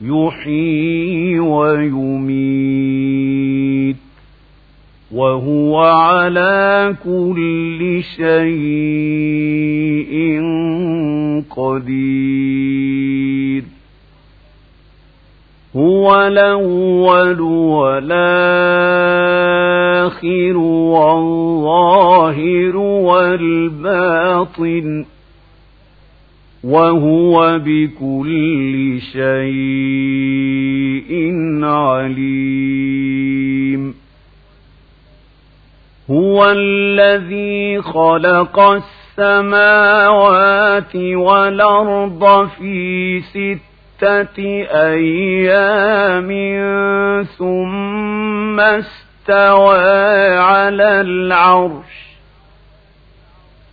يحيي ويميت وهو على كل شيء قدير هو الأول والآخر والظاهر والباطن وهو بكل شيء عليم. هو الذي خلق السماوات والأرض في ستة أيام ثم استوى على العرش.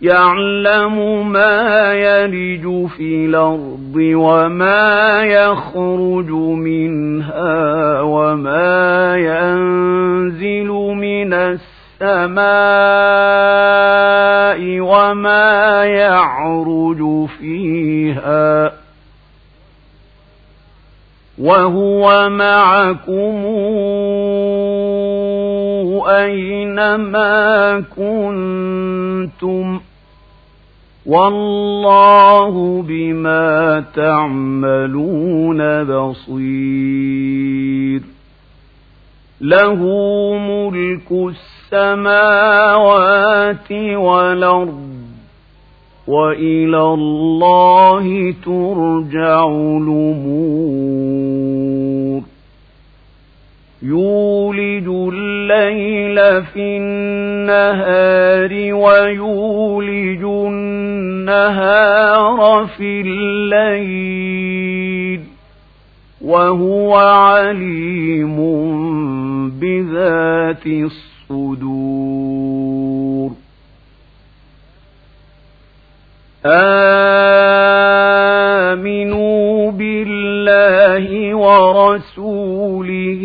يعلم ما يلج في الأرض وما يخرج منها وما ينزل من السماء وما يعرج فيها وهو معكم أينما كنتم والله بما تعملون بصير له ملك السماوات والأرض وإلى الله ترجع الأمور يولج الليل في النهار ويولج النهار في الليل وهو عليم بذات الصدور. آمنوا بالله ورسوله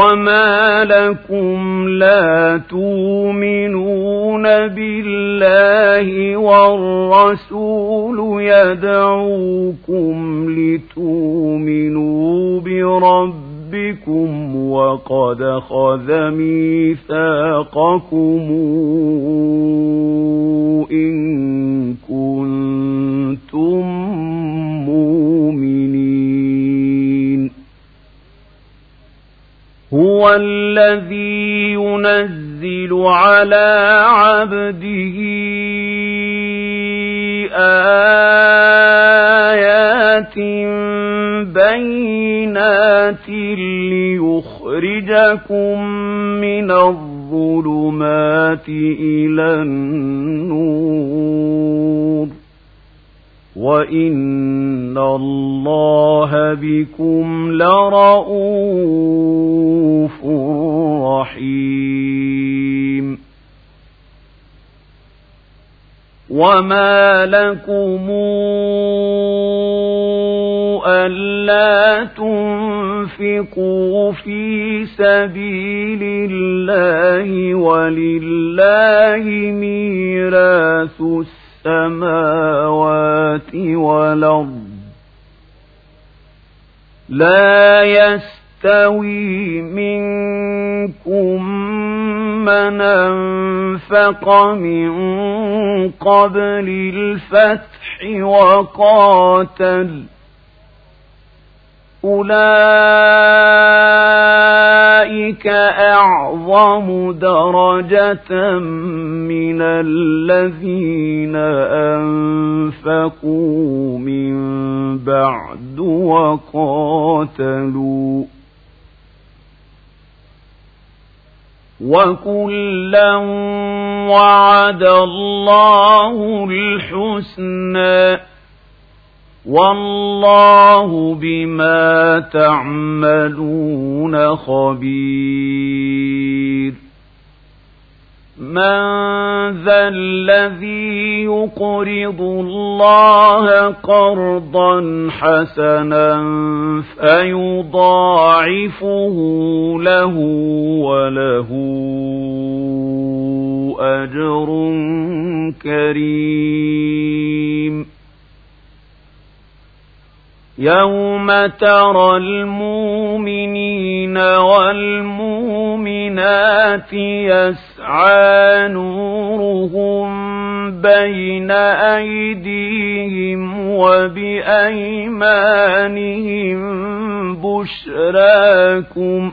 وما لكم لا تؤمنون بالله والرسول يدعوكم لتؤمنوا بربكم وقد خذ ميثاقكم إن هو الذي ينزل على عبده آيات بينات ليخرجكم من الظلمات إلى النور. وإن الله بكم لرؤوف رحيم وما لكم ألا تنفقوا في سبيل الله ولله ميراث السماوات والأرض. لا يستوي منكم من أنفق من قبل الفتح وقاتل أولئك أعظم درجة من الذين أنفقوا من بعد وقاتلوا وكلا وعد الله الحسنى والله بما تعملون خبير من ذا الذي يقرض الله قرضا حسنا فيضاعفه له وله أجر كريم يوم ترى المؤمنين والمؤمنات يسعى نورهم بين أيديهم وبأيمانهم بشراكم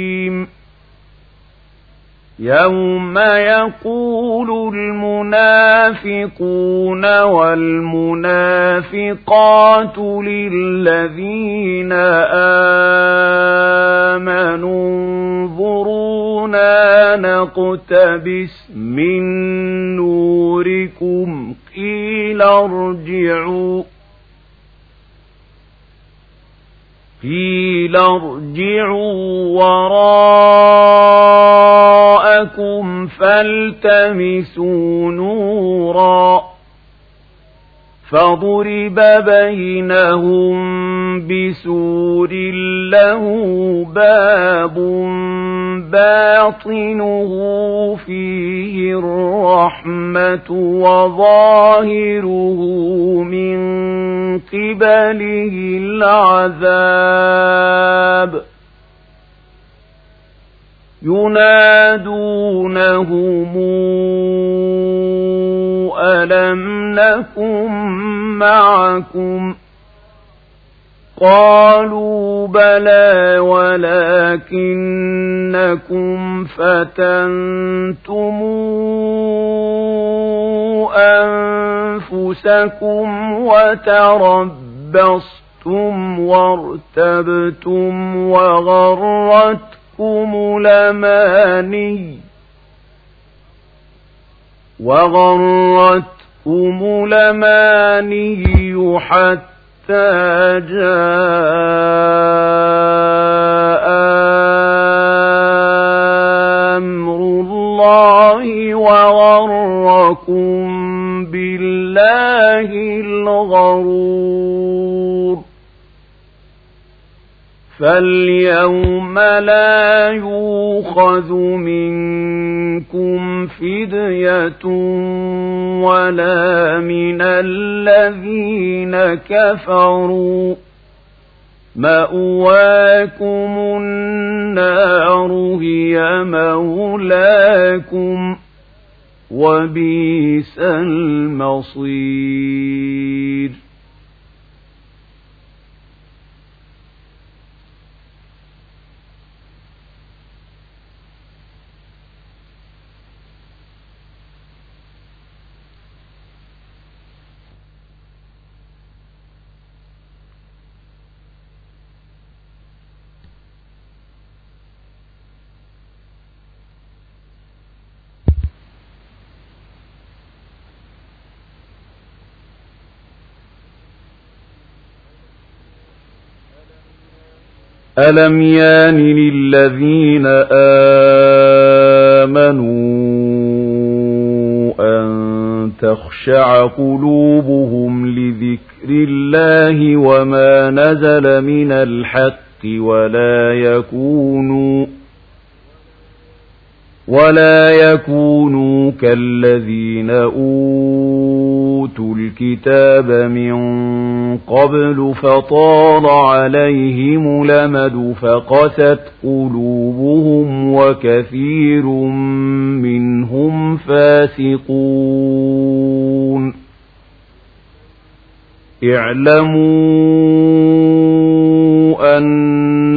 يوم يقول المنافقون والمنافقات للذين آمنوا انظرونا نقتبس من نوركم قيل ارجعوا قيل ارجعوا وراءكم فالتمسوا نورا فضرب بينهم بسور له باب باطنه فيه الرحمة وظاهره من قبله العذاب ينادونهم ألم نكن معكم؟ قالوا بلى ولكنكم فتنتم أنفسكم وتربصتم وارتبتم وغرتكم. لماني وغرتكم لماني حتى جاء أمر الله وغركم بالله الغرور. فاليوم لا يوخذ منكم فدية ولا من الذين كفروا مأواكم النار هي مولاكم وبئس المصير ألم يان للذين آمنوا أن تخشع قلوبهم لذكر الله وما نزل من الحق ولا يكونوا ولا يكونوا كالذين أوتوا الكتاب من قبل فطال عليهم لمد فقست قلوبهم وكثير منهم فاسقون اعلموا أن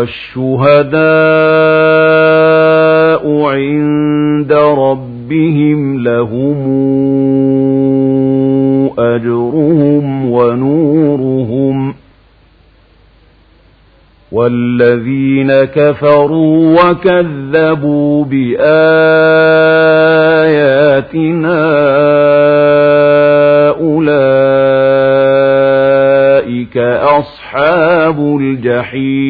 والشهداء عند ربهم لهم أجرهم ونورهم والذين كفروا وكذبوا بآياتنا أولئك أصحاب الجحيم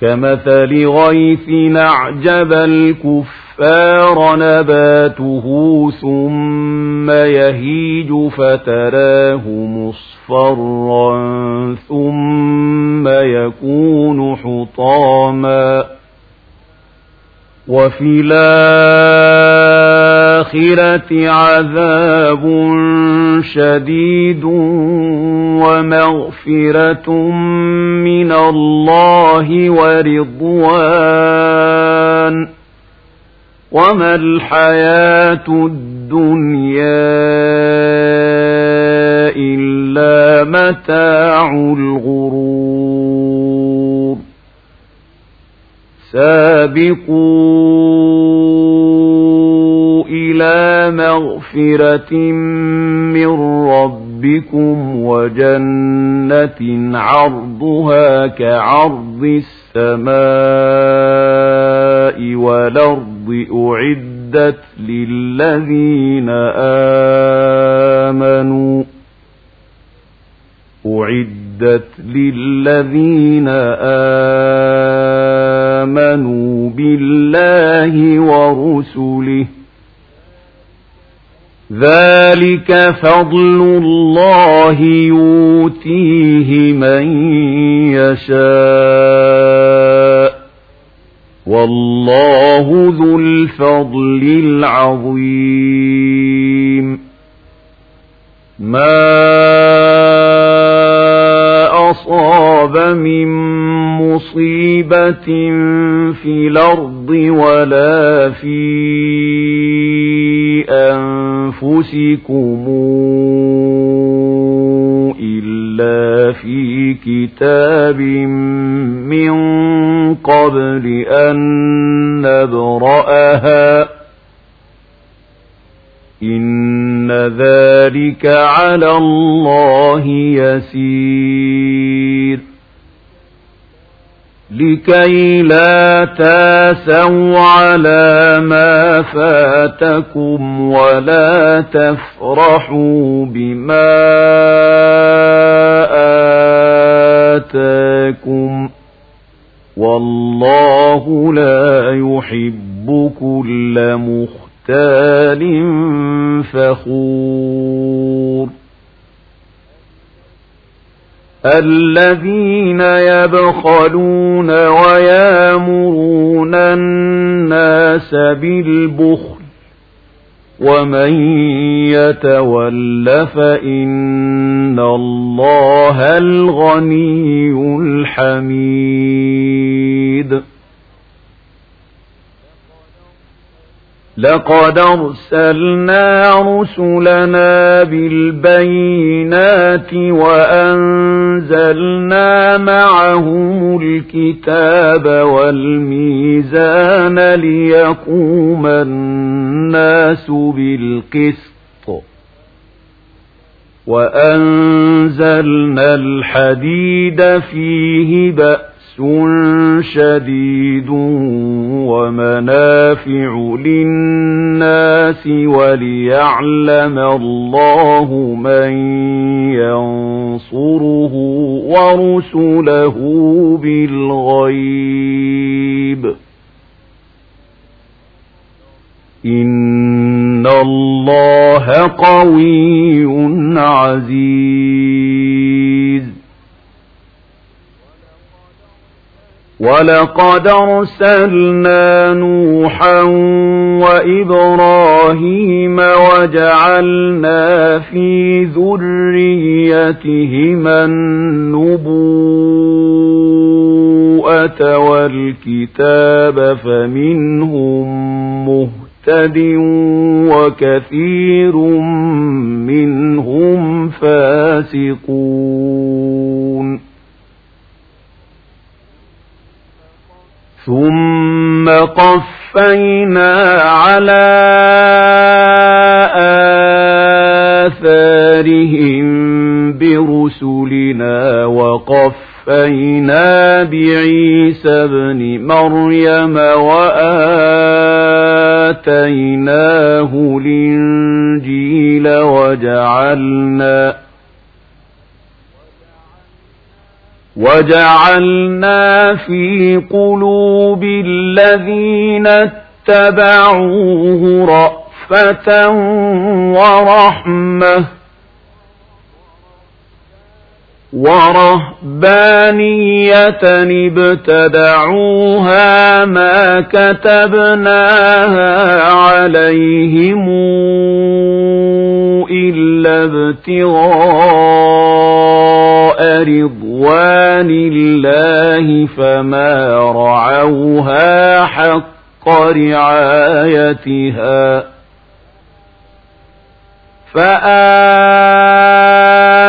كمثل غيث أعجب الكفار نباته ثم يهيج فتراه مصفرا ثم يكون حطاما وفي الآخرة عذاب شديد ومغفرة من الله ورضوان وما الحياة الدنيا إلا متاع الغرور سابقوا إلى مغفرة من ربكم وجنة عرضها كعرض السماء والأرض أعدت للذين آمنوا أعدت للذين آمنوا بالله ورسله ذلك فضل الله يؤتيه من يشاء والله ذو الفضل العظيم ما أصاب من مصيبة في الأرض ولا في أنفسكم إلا في كتاب من قبل أن نبرأها. إن ذلك على الله يسير. لكي لا تاسوا على ما فاتكم ولا تفرحوا بما آتاكم. والله لا يحب كل مختال فخور. الذين يبخلون ويامرون الناس بالبخل ومن يتول فإن الله الغني الحميد. لقد أرسلنا رسلنا بالبينات وأنزلنا معهم الكتاب والميزان ليقوم الناس بالقسط. وأنزلنا الحديد فيه شديد ومنافع للناس وليعلم الله من ينصره ورسله بالغيب. إن الله قوي عزيز. ولقد أرسلنا نوحا وإبراهيم وجعلنا في ذريتهما النبوءة والكتاب فمنهم مهتد وكثير منهم فاسقون ثم قفينا على آثارهم برسلنا وقفينا بعيسى بن مريم وآتيناه الإنجيل وجعلنا وجعلنا في قلوب الذين اتبعوه رأفة ورحمة ورهبانية ابتدعوها ما كتبناها عليهم إلا ابتغاء رضوان الله فما رعوها حق رعايتها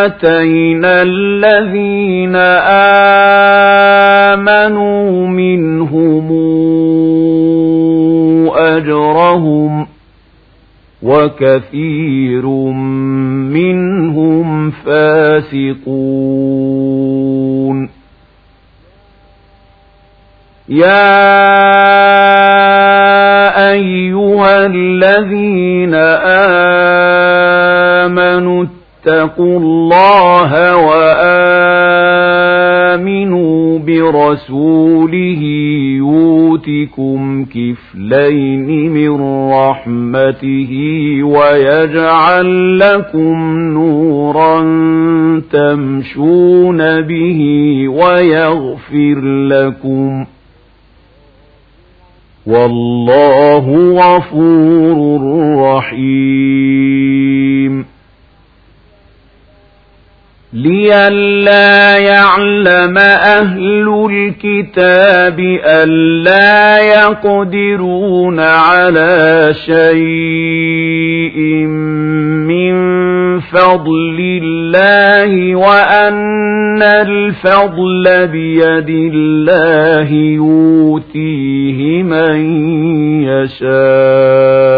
فآتينا الذين آمنوا منهم أجرهم وكثير منهم فاسقون. يا أيها الذين آمنوا اتقوا الله وآمنوا برسوله يوتكم كفلين من رحمته ويجعل لكم نورا تمشون به ويغفر لكم والله غفور رحيم لئلا يعلم أهل الكتاب ألا يقدرون على شيء من فضل الله وأن الفضل بيد الله يؤتيه من يشاء